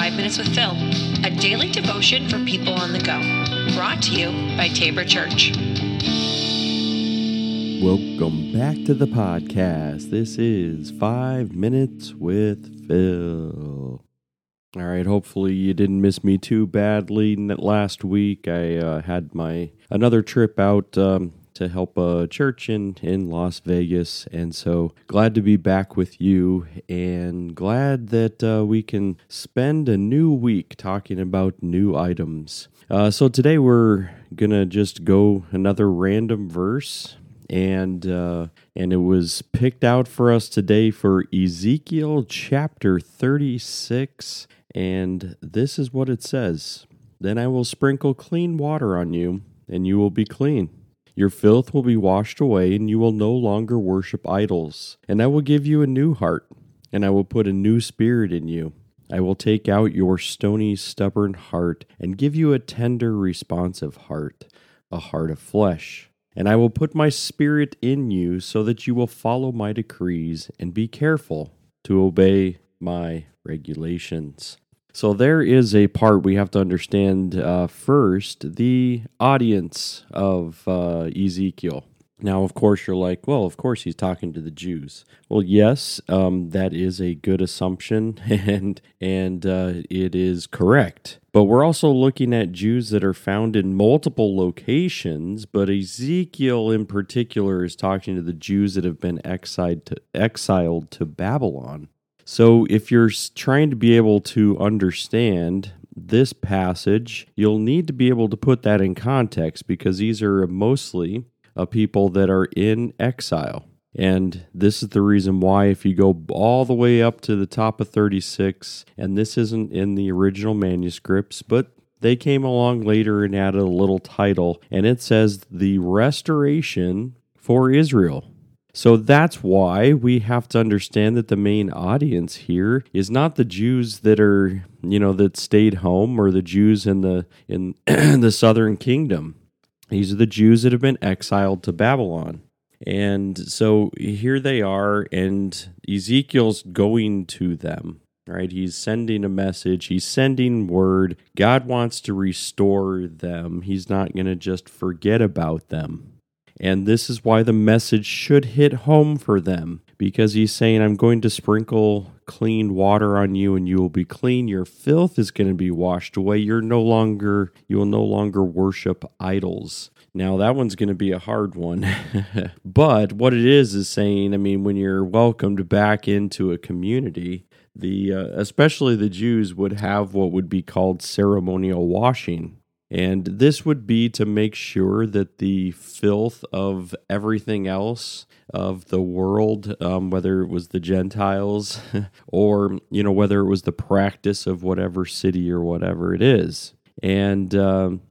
Five Minutes with Phil, a daily devotion for people on the go. Brought to you by Tabor Church. Welcome back to the podcast. This is Five Minutes with Phil. All right, hopefully you didn't miss me too badly last week. I uh, had my another trip out um, to help a church in, in Las Vegas. And so glad to be back with you and glad that uh, we can spend a new week talking about new items. Uh, so today we're going to just go another random verse. And uh, and it was picked out for us today for Ezekiel chapter 36. And this is what it says Then I will sprinkle clean water on you, and you will be clean. Your filth will be washed away, and you will no longer worship idols. And I will give you a new heart, and I will put a new spirit in you. I will take out your stony, stubborn heart, and give you a tender, responsive heart, a heart of flesh. And I will put my spirit in you so that you will follow my decrees and be careful to obey my regulations. So there is a part we have to understand uh, first the audience of uh, Ezekiel. Now, of course, you're like, well, of course he's talking to the Jews. Well, yes, um, that is a good assumption, and and uh, it is correct. But we're also looking at Jews that are found in multiple locations. But Ezekiel, in particular, is talking to the Jews that have been exiled to, exiled to Babylon. So, if you're trying to be able to understand this passage, you'll need to be able to put that in context because these are mostly a people that are in exile. And this is the reason why, if you go all the way up to the top of 36, and this isn't in the original manuscripts, but they came along later and added a little title, and it says the restoration for Israel. So that's why we have to understand that the main audience here is not the Jews that are, you know, that stayed home or the Jews in the in the southern kingdom. These are the Jews that have been exiled to Babylon. And so here they are and Ezekiel's going to them right? He's sending a message, he's sending word. God wants to restore them. He's not going to just forget about them. And this is why the message should hit home for them because he's saying, I'm going to sprinkle clean water on you and you will be clean. Your filth is going to be washed away. You're no longer, you will no longer worship idols. Now, that one's going to be a hard one. but what it is is saying, I mean, when you're welcomed back into a community, the uh, especially the Jews would have what would be called ceremonial washing and this would be to make sure that the filth of everything else of the world, um, whether it was the Gentiles or, you know, whether it was the practice of whatever city or whatever it is. And, um,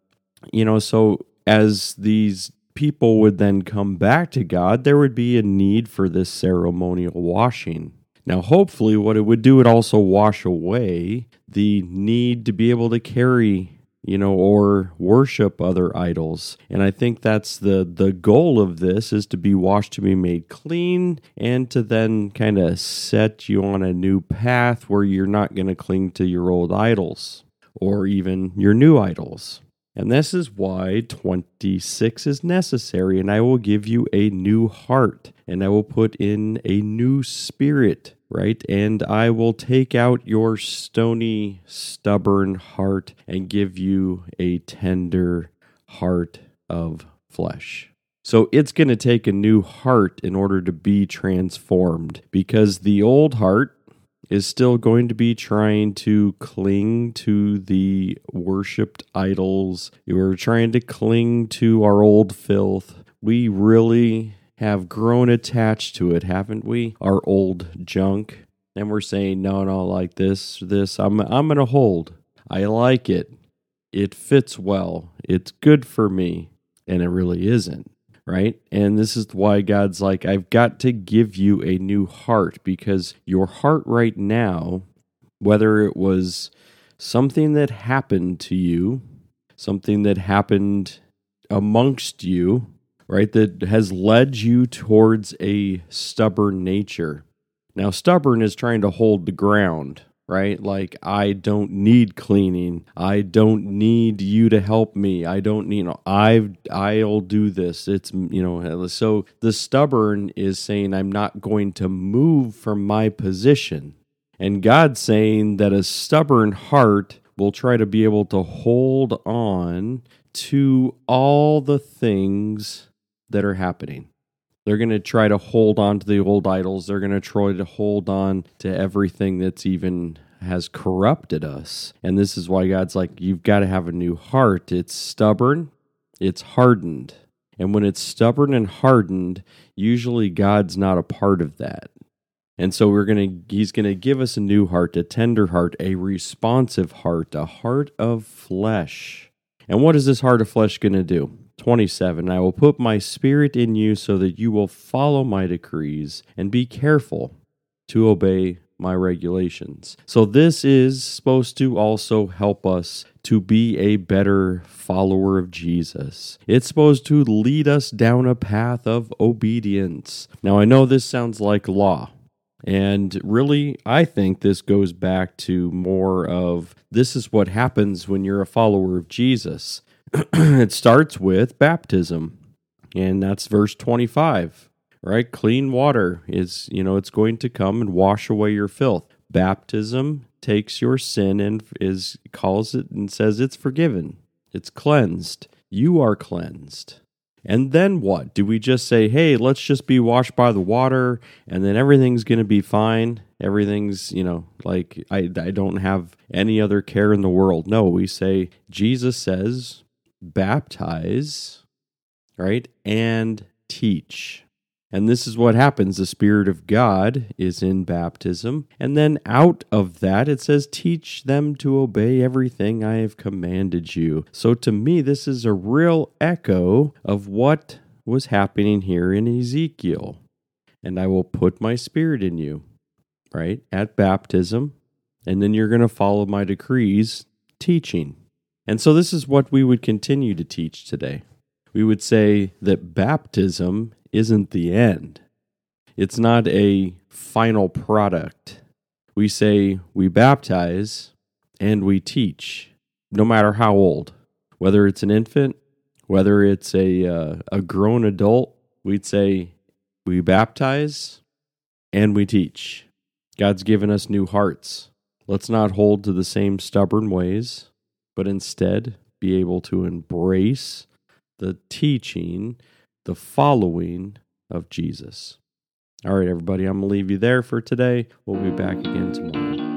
you know, so as these people would then come back to God, there would be a need for this ceremonial washing. Now, hopefully, what it would do would also wash away the need to be able to carry you know, or worship other idols. And I think that's the the goal of this is to be washed to be made clean and to then kind of set you on a new path where you're not going to cling to your old idols or even your new idols. And this is why 26 is necessary. And I will give you a new heart, and I will put in a new spirit right? And I will take out your stony, stubborn heart and give you a tender heart of flesh. So it's going to take a new heart in order to be transformed because the old heart is still going to be trying to cling to the worshiped idols. We're trying to cling to our old filth. We really have grown attached to it, haven't we? Our old junk. And we're saying, no, no, like this, this, I'm, I'm going to hold. I like it. It fits well. It's good for me. And it really isn't, right? And this is why God's like, I've got to give you a new heart because your heart right now, whether it was something that happened to you, something that happened amongst you, right, that has led you towards a stubborn nature. Now, stubborn is trying to hold the ground, right? Like, I don't need cleaning. I don't need you to help me. I don't need, you know, I've, I'll do this. It's, you know, so the stubborn is saying, I'm not going to move from my position. And God's saying that a stubborn heart will try to be able to hold on to all the things that are happening. They're going to try to hold on to the old idols. They're going to try to hold on to everything that's even has corrupted us. And this is why God's like, you've got to have a new heart. It's stubborn, it's hardened. And when it's stubborn and hardened, usually God's not a part of that. And so we're going to he's going to give us a new heart, a tender heart, a responsive heart, a heart of flesh. And what is this heart of flesh going to do? 27 I will put my spirit in you so that you will follow my decrees and be careful to obey my regulations. So, this is supposed to also help us to be a better follower of Jesus. It's supposed to lead us down a path of obedience. Now, I know this sounds like law. And really, I think this goes back to more of this is what happens when you're a follower of Jesus. it starts with baptism, and that's verse 25, right? Clean water is, you know, it's going to come and wash away your filth. Baptism takes your sin and is calls it and says it's forgiven. It's cleansed. You are cleansed. And then what? Do we just say, hey, let's just be washed by the water and then everything's going to be fine? Everything's, you know, like I, I don't have any other care in the world. No, we say, Jesus says, baptize, right? And teach. And this is what happens. The Spirit of God is in baptism. And then out of that, it says, Teach them to obey everything I have commanded you. So to me, this is a real echo of what was happening here in Ezekiel. And I will put my Spirit in you, right? At baptism. And then you're going to follow my decrees, teaching. And so this is what we would continue to teach today. We would say that baptism isn't the end. It's not a final product. We say we baptize and we teach, no matter how old, whether it's an infant, whether it's a, uh, a grown adult, we'd say we baptize and we teach. God's given us new hearts. Let's not hold to the same stubborn ways but instead be able to embrace the teaching, the following of Jesus. All right, everybody, I'm going to leave you there for today. We'll be back again tomorrow.